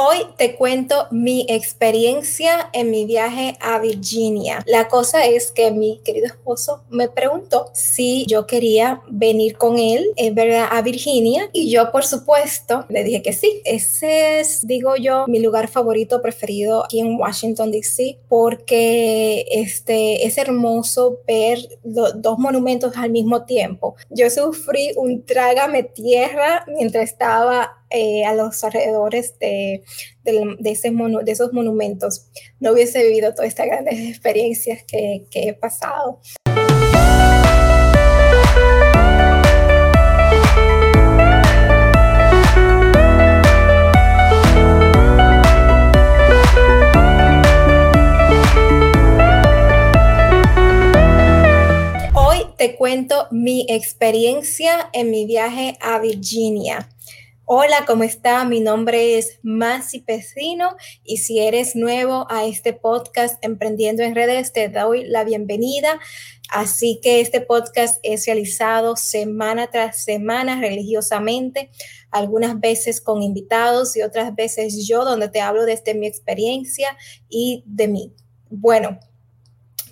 Hoy te cuento mi experiencia en mi viaje a Virginia. La cosa es que mi querido esposo me preguntó si yo quería venir con él, en verdad, a Virginia. Y yo, por supuesto, le dije que sí. Ese es, digo yo, mi lugar favorito preferido aquí en Washington, D.C., porque este, es hermoso ver dos monumentos al mismo tiempo. Yo sufrí un trágame tierra mientras estaba eh, a los alrededores de, de, de, esos monumentos, no hubiese vivido todas estas grandes experiencias que he pasado. Hoy te cuento mi experiencia en mi viaje a Virginia. Hola, ¿cómo está? Mi nombre es Masi Pecino y si eres nuevo a este podcast Emprendiendo en Redes, te doy la bienvenida. Así que este podcast es realizado semana tras semana religiosamente, algunas veces con invitados y otras veces yo, donde te hablo desde mi experiencia y de mí. Bueno,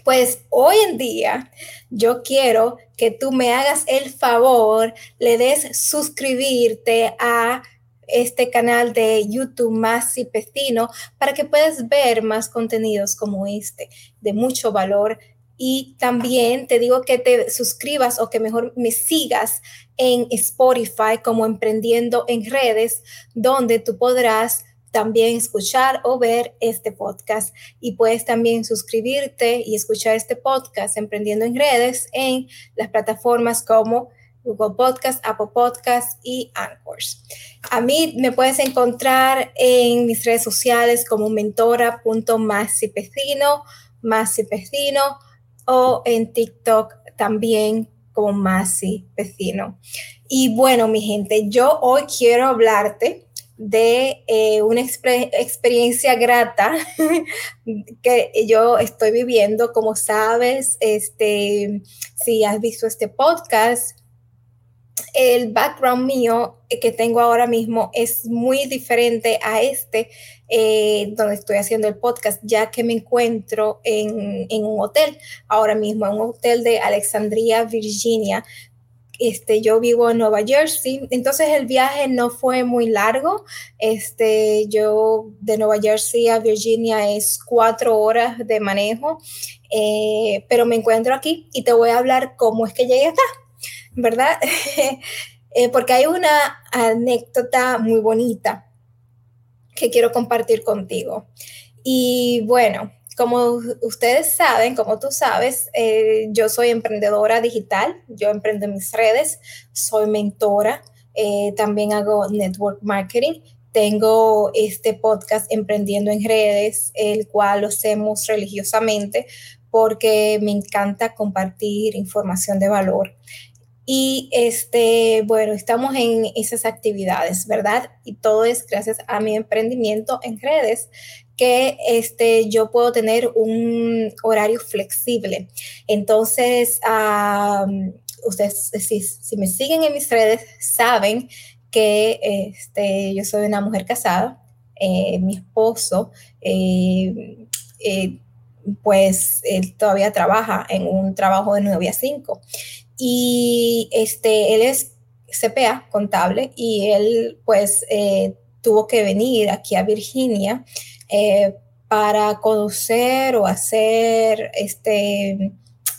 pues hoy en día yo quiero que tú me hagas el favor, le des suscribirte a este canal de YouTube Más y Pestino para que puedas ver más contenidos como este de mucho valor. Y también te digo que te suscribas o que mejor me sigas en Spotify como Emprendiendo en Redes, donde tú podrás también escuchar o ver este podcast y puedes también suscribirte y escuchar este podcast Emprendiendo en Redes en las plataformas como Google Podcast, Apple Podcast y Anchors. A mí me puedes encontrar en mis redes sociales como mentora.masipecino, masipecino o en TikTok también como Masi Y bueno, mi gente, yo hoy quiero hablarte de eh, una experiencia grata que yo estoy viviendo. Como sabes, este, si has visto este podcast, el background mío que tengo ahora mismo es muy diferente a este eh, donde estoy haciendo el podcast, ya que me encuentro en, en un hotel ahora mismo, en un hotel de Alexandria, Virginia, este, yo vivo en Nueva Jersey, entonces el viaje no fue muy largo. Este, yo de Nueva Jersey a Virginia es cuatro horas de manejo, eh, pero me encuentro aquí y te voy a hablar cómo es que llegué acá, ¿verdad? Eh, porque hay una anécdota muy bonita que quiero compartir contigo. Y bueno, como ustedes saben, como tú sabes, eh, yo soy emprendedora digital, yo emprendo mis redes, soy mentora, eh, también hago network marketing. Tengo este podcast Emprendiendo en Redes, el cual lo hacemos religiosamente porque me encanta compartir información de valor. Y este, bueno, estamos en esas actividades, ¿verdad? Y todo es gracias a mi emprendimiento en redes, que este, yo puedo tener un horario flexible. Entonces, ustedes, si, me siguen en mis redes, saben que este, yo soy una mujer casada. Eh, mi esposo, eh, eh, pues él todavía trabaja en un trabajo de 9 a 5. Y este, él es CPA, contable, y él pues tuvo que venir aquí a Virginia eh, para conocer o hacer este,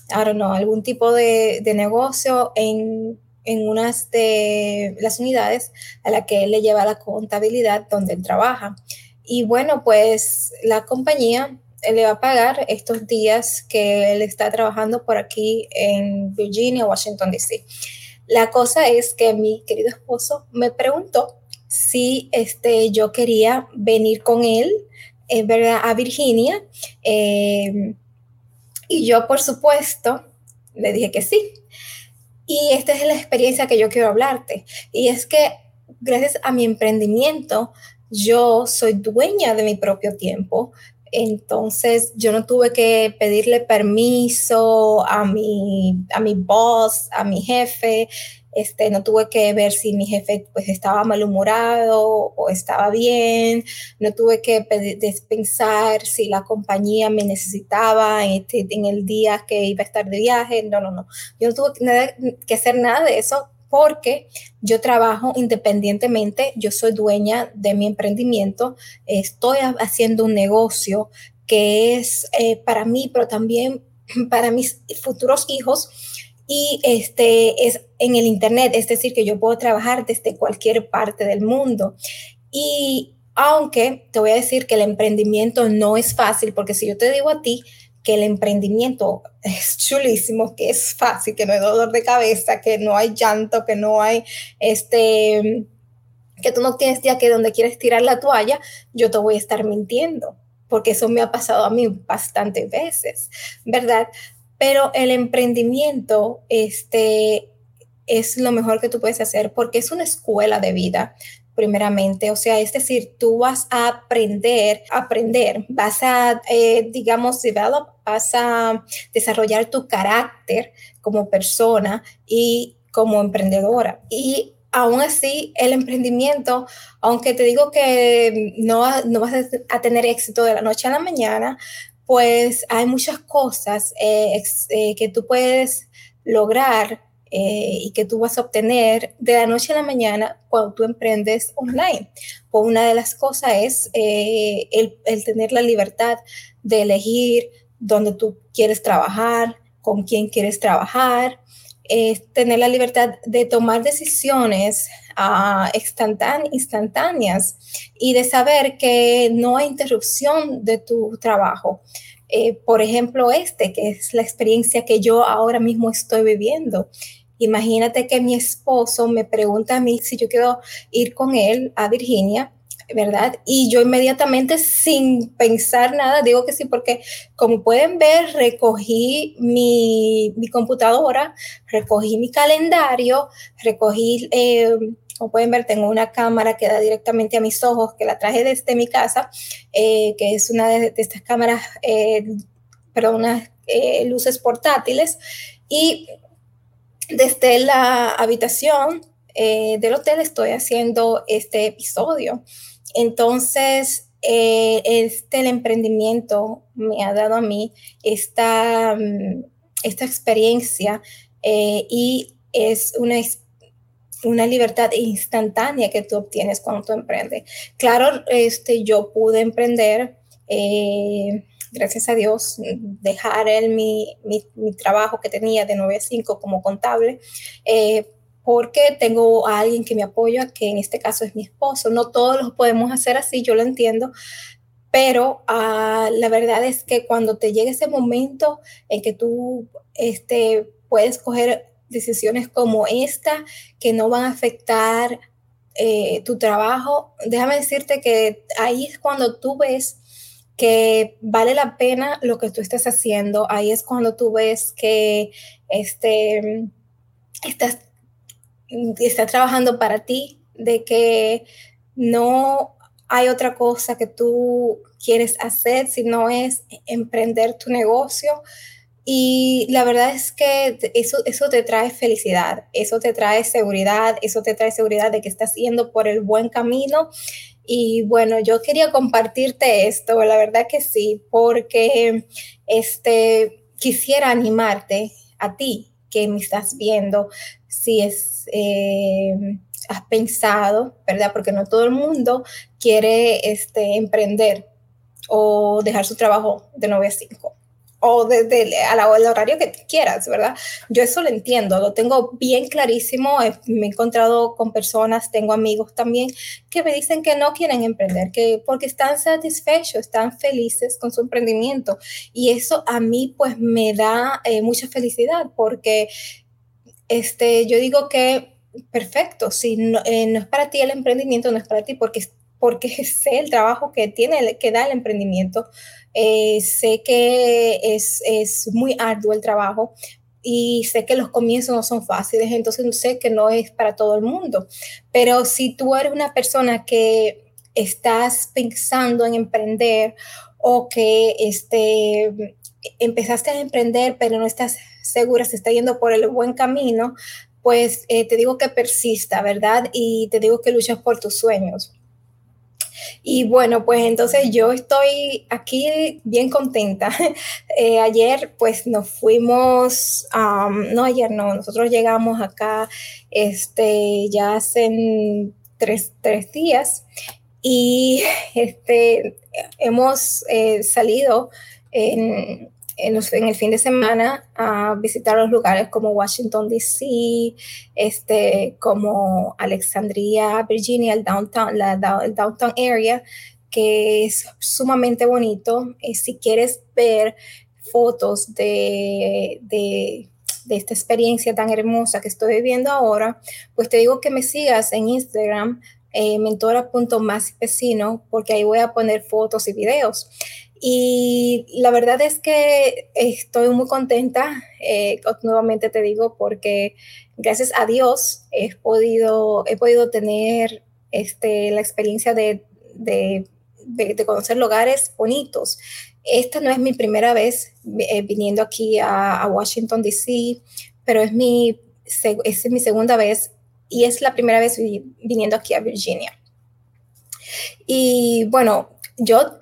I don't know, algún tipo de, negocio en, en unas de las unidades a la que él le lleva la contabilidad donde él trabaja. Y bueno, pues la compañía le va a pagar estos días que él está trabajando por aquí en Virginia, Washington, D.C. La cosa es que mi querido esposo me preguntó si este, yo quería venir con él ¿verdad? a Virginia. Eh, y yo, por supuesto, le dije que sí. Y esta es la experiencia que yo quiero hablarte. Y es que gracias a mi emprendimiento, yo soy dueña de mi propio tiempo. Entonces yo no tuve que pedirle permiso a mi, a mi boss, a mi jefe, este, no tuve que ver si mi jefe pues estaba malhumorado o estaba bien, no tuve que pensar si la compañía me necesitaba en, este, en el día que iba a estar de viaje, no, no, no, yo no tuve que hacer nada de eso porque yo trabajo independientemente, yo soy dueña de mi emprendimiento, estoy haciendo un negocio que es eh, para mí, pero también para mis futuros hijos. Y este es en el Internet, es decir, que yo puedo trabajar desde cualquier parte del mundo. Y aunque te voy a decir que el emprendimiento no es fácil, porque si yo te digo a ti que el emprendimiento es chulísimo, que es fácil, que no hay dolor de cabeza, que no hay llanto, que no hay este que tú no tienes ya que donde quieres tirar la toalla, yo te voy a estar mintiendo, porque eso me ha pasado a mí bastantes veces, ¿verdad? Pero el emprendimiento este, es lo mejor que tú puedes hacer porque es una escuela de vida primeramente. O sea, es decir, tú vas a aprender, aprender, vas a, eh, digamos, develop, vas a desarrollar tu carácter como persona y como emprendedora. Y aún así, el emprendimiento, aunque te digo que no, no vas a tener éxito de la noche a la mañana, pues hay muchas cosas eh, eh, que tú puedes lograr eh, y que tú vas a obtener de la noche a la mañana cuando tú emprendes online. Pues una de las cosas es el, tener la libertad de elegir dónde tú quieres trabajar, con quién quieres trabajar, tener la libertad de tomar decisiones uh, instantáneas y de saber que no hay interrupción de tu trabajo. Eh, por ejemplo, este, que es la experiencia que yo ahora mismo estoy viviendo. Imagínate que mi esposo me pregunta a mí si yo quiero ir con él a Virginia, ¿verdad? Y yo inmediatamente, sin pensar nada, digo que sí, porque como pueden ver, recogí mi, computadora, recogí mi calendario, recogí... Eh, como pueden ver, tengo una cámara que da directamente a mis ojos, que la traje desde mi casa, eh, que es una de, estas cámaras, eh, perdón, unas eh, luces portátiles. Y desde la habitación del hotel estoy haciendo este episodio. Entonces, este el emprendimiento me ha dado a mí esta, mm, esta experiencia y es una una libertad instantánea que tú obtienes cuando tú emprendes. Claro, este, yo pude emprender, eh, gracias a Dios, dejar el, mi, mi, trabajo que tenía de 9 a 5 como contable, eh, porque tengo a alguien que me apoya, que en este caso es mi esposo. No todos lo podemos hacer así, yo lo entiendo, pero uh, la verdad es que cuando te llega ese momento en que tú este, puedes coger decisiones como esta que no van a afectar eh, tu trabajo, déjame decirte que ahí es cuando tú ves que vale la pena lo que tú estás haciendo, ahí es cuando tú ves que este, estás, estás trabajando para ti, de que no hay otra cosa que tú quieres hacer, si no es emprender tu negocio, y la verdad es que eso, eso te trae felicidad, eso te trae seguridad, eso te trae seguridad de que estás yendo por el buen camino. Y bueno, yo quería compartirte esto, la verdad que sí, porque este, quisiera animarte a ti que me estás viendo, si es, eh, has pensado, ¿verdad? Porque no todo el mundo quiere este, emprender o dejar su trabajo de 9 a 5 o desde a la, horario que quieras, ¿verdad? Yo eso lo entiendo, lo tengo bien clarísimo. Me he encontrado con personas, tengo amigos también que me dicen que no quieren emprender, que porque están satisfechos, están felices con su emprendimiento. Y eso a mí pues me da eh, mucha felicidad porque este, yo digo que perfecto, si no, eh, no es para ti el emprendimiento, no es para ti porque porque sé el trabajo que tiene, que da el emprendimiento, eh, sé que es, es muy arduo el trabajo y sé que los comienzos no son fáciles, entonces sé que no es para todo el mundo. Pero si tú eres una persona que estás pensando en emprender o que este, empezaste a emprender pero no estás segura si está yendo por el buen camino, pues te digo que persista, ¿verdad? Y te digo que luchas por tus sueños. Y bueno, pues entonces yo estoy aquí bien contenta. Eh, ayer pues nos fuimos, no ayer no, nosotros llegamos acá este, ya hace tres, días y este, hemos eh, salido en, en, el fin de semana a visitar los lugares como Washington, D.C., este, como Alexandria, Virginia, el downtown, la, el downtown area, que es sumamente bonito. Eh, si quieres ver fotos de, de, de, esta experiencia tan hermosa que estoy viviendo ahora, pues te digo que me sigas en Instagram, eh, mentora.masvecino, porque ahí voy a poner fotos y videos. Y la verdad es que estoy muy contenta, eh, nuevamente te digo, porque gracias a Dios he podido, he podido tener este, la experiencia de, de, de, conocer lugares bonitos. Esta no es mi primera vez eh, viniendo aquí a, a Washington, D.C., pero es mi, es mi segunda vez y es la primera vez viniendo aquí a Virginia. Y bueno, yo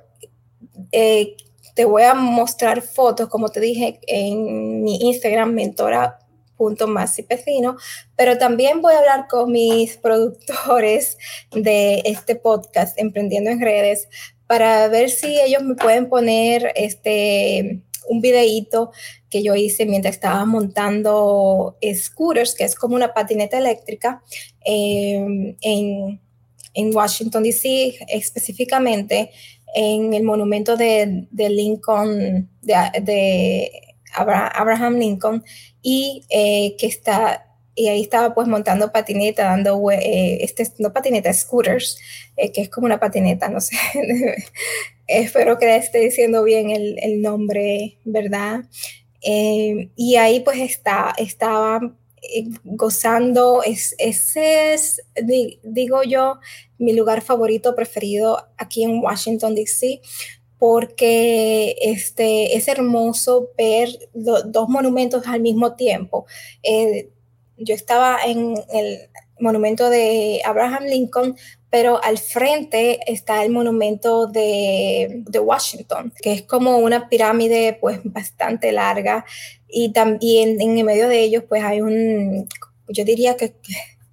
eh, te voy a mostrar fotos, como te dije, en mi Instagram, mentora.masipecino, pero también voy a hablar con mis productores de este podcast, Emprendiendo en Redes, para ver si ellos me pueden poner este, un videíto que yo hice mientras estaba montando scooters, que es como una patineta eléctrica, eh, en, en Washington, D.C. específicamente en el monumento de, Lincoln, de, Abraham Lincoln, y eh, que está, y ahí estaba pues montando patineta, dando, eh, este, no patineta, scooters, eh, que es como una patineta, no sé, espero que esté diciendo bien el, nombre, ¿verdad? y ahí pues está, estaba gozando, es, ese es, digo yo, mi lugar favorito preferido aquí en Washington, D.C., porque este, es hermoso ver dos monumentos al mismo tiempo. Eh, yo estaba en el monumento de Abraham Lincoln, pero al frente está el monumento de, Washington, que es como una pirámide pues bastante larga. Y también en medio de ellos pues hay un, yo diría que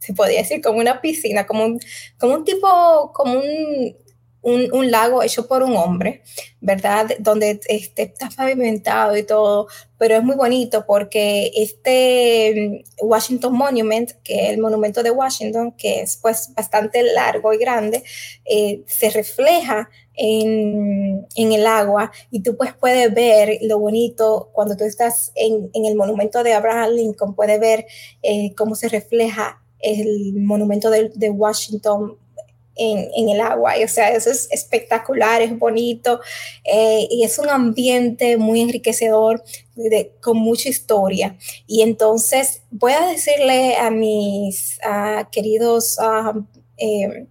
se podría decir como una piscina, como un, como un tipo, como un, un, lago hecho por un hombre, ¿verdad? Donde este, está pavimentado y todo, pero es muy bonito porque este mm, Washington Monument, que es el monumento de Washington, que es pues bastante largo y grande, eh, se refleja en, el agua y tú pues puedes ver lo bonito cuando tú estás en, el monumento de Abraham Lincoln, puedes ver eh, cómo se refleja el monumento de Washington en, en, el agua. Y, o sea, eso es espectacular, es bonito eh, y es un ambiente muy enriquecedor con mucha historia. Y entonces voy a decirle a mis queridos eh,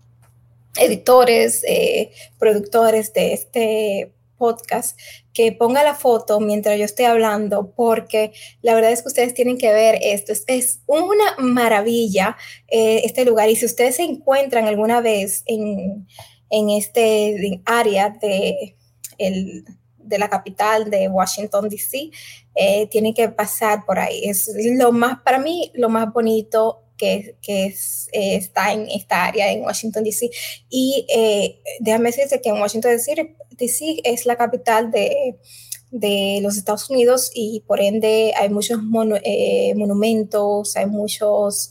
editores, eh, productores de este podcast que ponga la foto mientras yo esté hablando, porque la verdad es que ustedes tienen que ver esto. Es, una maravilla eh, este lugar y si ustedes se encuentran alguna vez en, en este área de, el, de la capital de Washington, D.C., eh, tienen que pasar por ahí. Es lo más, para mí, lo más bonito que, que es, eh, está en esta área en Washington, D.C. Y eh, déjame decirte que en Washington, D.C. es la capital de, de, los Estados Unidos y por ende hay muchos eh, monumentos, hay muchos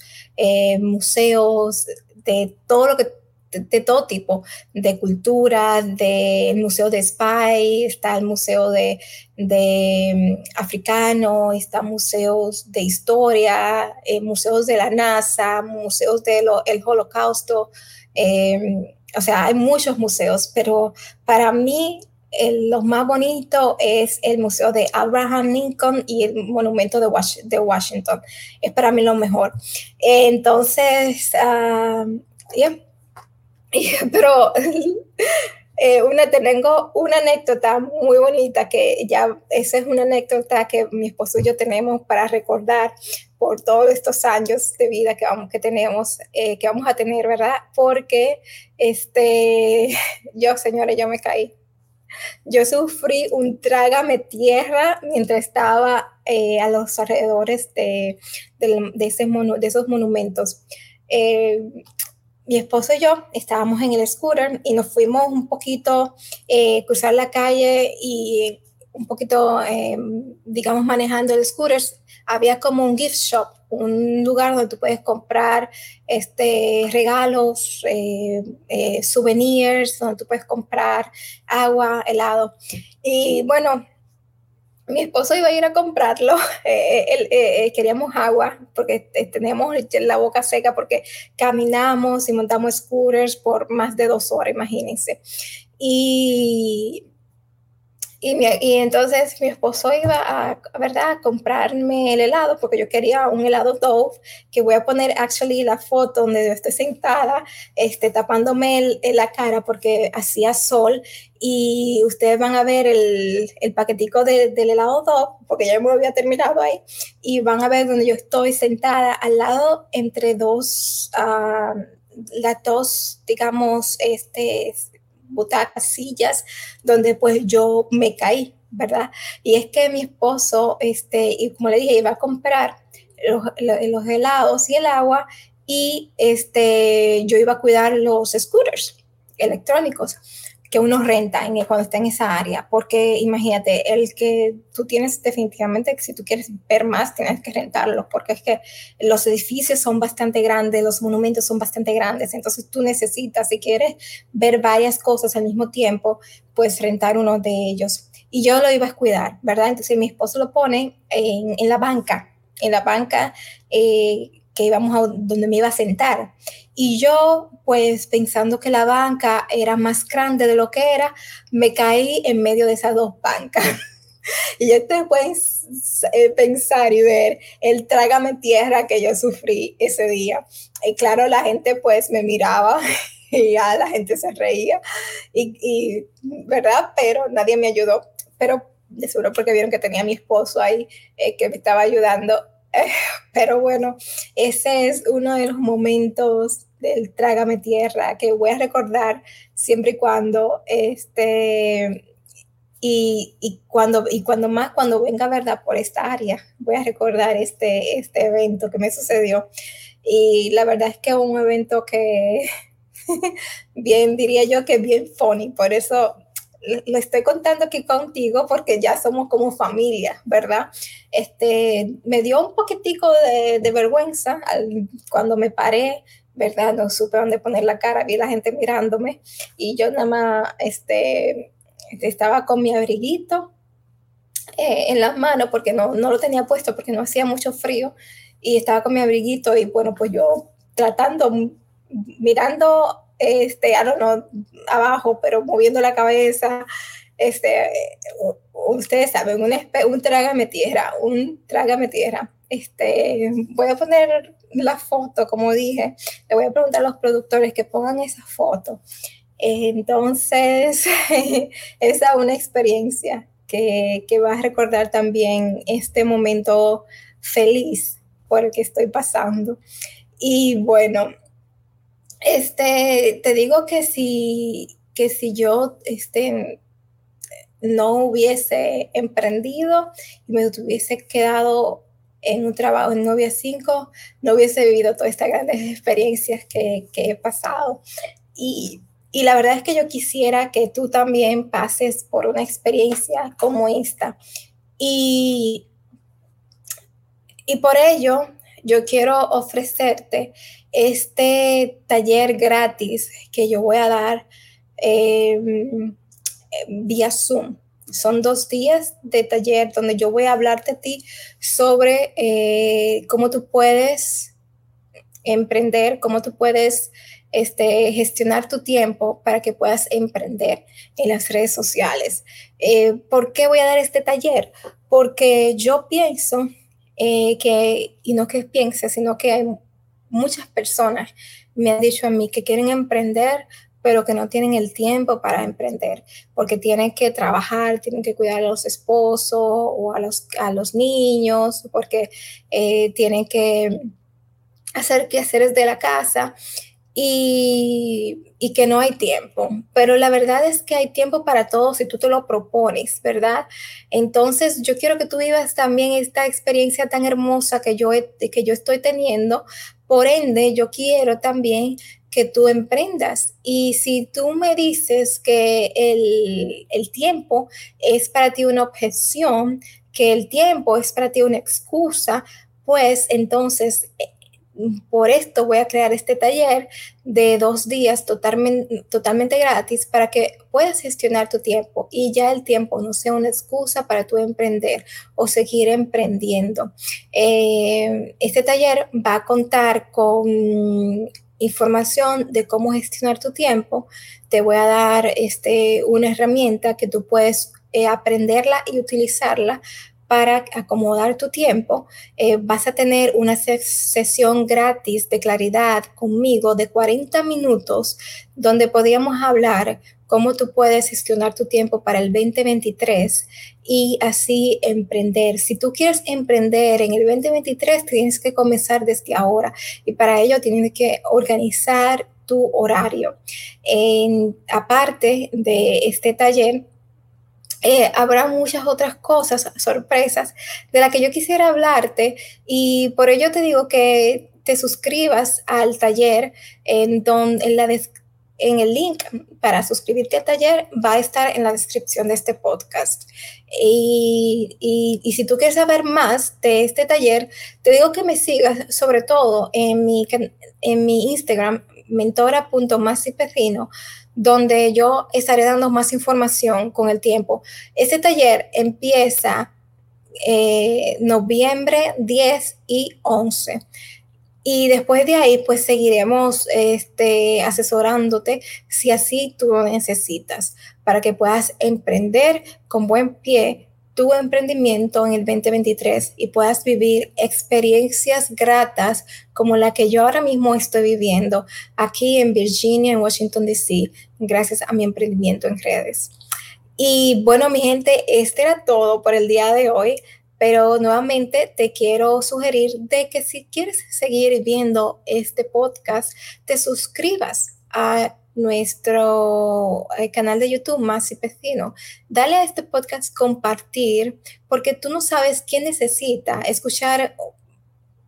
museos de todo lo que de, todo tipo, de cultura, del Museo de Spy, está el Museo de, de mm, Africano, está museos de historia, eh, museos de la NASA, museos del el Holocausto, em, o sea, hay muchos museos, pero para mí lo más bonito es el Museo de Abraham Lincoln y el Monumento de, de Washington. Es para mí lo mejor. Entonces, uh, pero eh, una, tengo una anécdota muy bonita que ya, esa es una anécdota que mi esposo y yo tenemos para recordar por todos estos años de vida que, vamos, que tenemos, eh, que vamos a tener, ¿verdad? Porque, este, yo, señores, yo me caí. Yo sufrí un trágame tierra mientras estaba eh, a los alrededores de, de, de, de esos monumentos. Eh, mi esposo y yo estábamos en el scooter y nos fuimos un poquito eh, cruzar la calle y un poquito, eh, digamos, manejando el scooter. Había como un gift shop, un lugar donde tú puedes comprar este, regalos, eh, eh, souvenirs, donde tú puedes comprar agua, helado. Y bueno, mi esposo iba a ir a comprarlo, eh, él, eh, queríamos agua porque eh, teníamos la boca seca porque caminamos y montamos scooters por más de dos horas, imagínense. Y y, y, entonces mi esposo iba a, ¿verdad? a comprarme el helado porque yo quería un helado Dove, que voy a poner actually la foto donde yo estoy sentada, este, tapándome el, la cara porque hacía sol y ustedes van a ver el, el paquetico de, del helado Dove, porque ya me lo había terminado ahí, y van a ver donde yo estoy sentada al lado entre dos, uh, las dos, digamos, este, butacas, sillas, donde pues yo me caí, ¿verdad? Y es que mi esposo, este, y como le dije, iba a comprar los, los helados y el agua y este, yo iba a cuidar los scooters electrónicos que uno renta en, cuando está en esa área, porque imagínate, el que tú tienes definitivamente, si tú quieres ver más, tienes que rentarlo, porque es que los edificios son bastante grandes, los monumentos son bastante grandes, entonces tú necesitas, si quieres ver varias cosas al mismo tiempo, pues rentar uno de ellos. Y yo lo iba a cuidar, ¿verdad? Entonces mi esposo lo pone en, en la banca, en la banca eh, que íbamos a donde me iba a sentar. Y yo, pues pensando que la banca era más grande de lo que era, me caí en medio de esas dos bancas. y ustedes pueden eh, pensar y ver el trágame tierra que yo sufrí ese día. Y claro, la gente pues me miraba y ya la gente se reía, y, y ¿verdad? Pero nadie me ayudó. Pero de seguro porque vieron que tenía a mi esposo ahí eh, que me estaba ayudando Pero bueno, ese es uno de los momentos del Trágame Tierra que voy a recordar siempre y cuando este y, y, cuando y cuando más cuando venga verdad por esta área voy a recordar este este evento que me sucedió. Y la verdad es que es un evento que bien diría yo que bien funny por eso lo estoy contando aquí contigo porque ya somos como familia, ¿verdad? Este, me dio un poquitico de, de vergüenza al, cuando me paré, ¿verdad? No supe dónde poner la cara, vi la gente mirándome y yo nada más este, estaba con mi abriguito eh, en las manos porque no, no lo tenía puesto porque no hacía mucho frío y estaba con mi abriguito y bueno, pues yo tratando, mirando este, I don't know, abajo, pero moviendo la cabeza, este, ustedes saben, un, un trágame tierra, un trágame tierra. Este, voy a poner la foto, como dije, le voy a preguntar a los productores que pongan esa foto. Entonces, esa es una experiencia que, que va a recordar también este momento feliz por el que estoy pasando. Y bueno, este, te digo que si, que si yo este, no hubiese emprendido y me hubiese quedado en un trabajo en Novia 5, no hubiese vivido todas estas grandes experiencias que, que he pasado. Y, y, la verdad es que yo quisiera que tú también pases por una experiencia como esta. Y, y por ello, yo quiero ofrecerte este taller gratis que yo voy a dar eh, vía Zoom. Son dos días de taller donde yo voy a hablarte a ti sobre eh, cómo tú puedes emprender, cómo tú puedes este, gestionar tu tiempo para que puedas emprender en las redes sociales. Eh, ¿Por qué voy a dar este taller? Porque yo pienso eh, que, y no que piense, sino que hay muchas personas me han dicho a mí que quieren emprender, pero que no tienen el tiempo para emprender, porque tienen que trabajar, tienen que cuidar a los esposos o a los, a los niños, porque eh, tienen que hacer quehaceres de la casa y, que no hay tiempo. Pero la verdad es que hay tiempo para todo si tú te lo propones, ¿verdad? Entonces yo quiero que tú vivas también esta experiencia tan hermosa que yo, que yo estoy teniendo. Por ende, yo quiero también que tú emprendas. Y si tú me dices que el, el tiempo es para ti una objeción, que el tiempo es para ti una excusa, pues entonces por esto voy a crear este taller de dos días totalmente, totalmente gratis para que puedas gestionar tu tiempo y ya el tiempo no sea una excusa para tu emprender o seguir emprendiendo. Eh, este taller va a contar con información de cómo gestionar tu tiempo. Te voy a dar este, una herramienta que tú puedes eh, aprenderla y utilizarla para acomodar tu tiempo, eh, vas a tener una sesión gratis de claridad conmigo de 40 minutos donde podríamos hablar cómo tú puedes gestionar tu tiempo para el 2023 y así emprender. Si tú quieres emprender en el 2023, tienes que comenzar desde ahora y para ello tienes que organizar tu horario. En, aparte de este taller, eh, habrá muchas otras cosas, sorpresas, de las que yo quisiera hablarte y por ello te digo que te suscribas al taller en, donde, en, la en el link para suscribirte al taller va a estar en la descripción de este podcast. Y, y, si tú quieres saber más de este taller, te digo que me sigas sobre todo en mi, en mi Instagram, mentora.masipecino, donde yo estaré dando más información con el tiempo. Este taller empieza eh, noviembre 10 y 11. Y después de ahí, pues seguiremos este, asesorándote si así tú lo necesitas, para que puedas emprender con buen pie tu emprendimiento en el 2023 y puedas vivir experiencias gratas como la que yo ahora mismo estoy viviendo aquí en Virginia, en Washington, D.C., gracias a mi emprendimiento en redes. Y bueno, mi gente, este era todo por el día de hoy, pero nuevamente te quiero sugerir de que si quieres seguir viendo este podcast, te suscribas a nuestro eh, canal de YouTube Más y Pecino. Dale a este podcast compartir porque tú no sabes quién necesita escuchar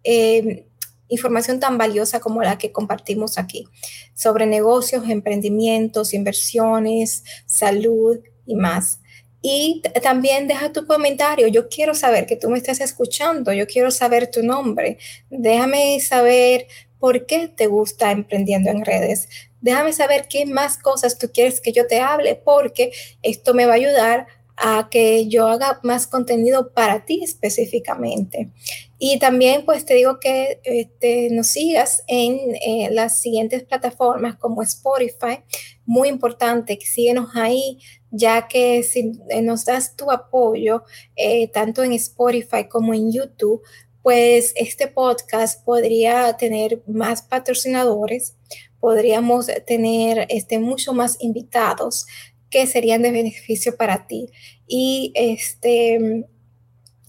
eh, información tan valiosa como la que compartimos aquí sobre negocios, emprendimientos, inversiones, salud y más. Y también deja tu comentario. Yo quiero saber que tú me estás escuchando. Yo quiero saber tu nombre. Déjame saber por qué te gusta emprendiendo en redes déjame saber qué más cosas tú quieres que yo te hable, porque esto me va a ayudar a que yo haga más contenido para ti específicamente. Y también pues te digo que este, nos sigas en eh, las siguientes plataformas como Spotify. Muy importante que síguenos ahí, ya que si eh, nos das tu apoyo, eh, tanto en Spotify como en YouTube, pues este podcast podría tener más patrocinadores, podríamos tener este, mucho más invitados que serían de beneficio para ti. Y este,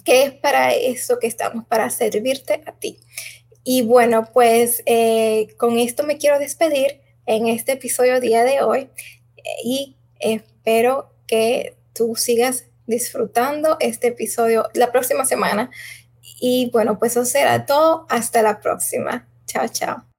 que es para eso que estamos, para servirte a ti. Y bueno, pues eh, con esto me quiero despedir en este episodio día de hoy y espero que tú sigas disfrutando este episodio la próxima semana. Y bueno, pues eso será todo. Hasta la próxima. Chao, chao.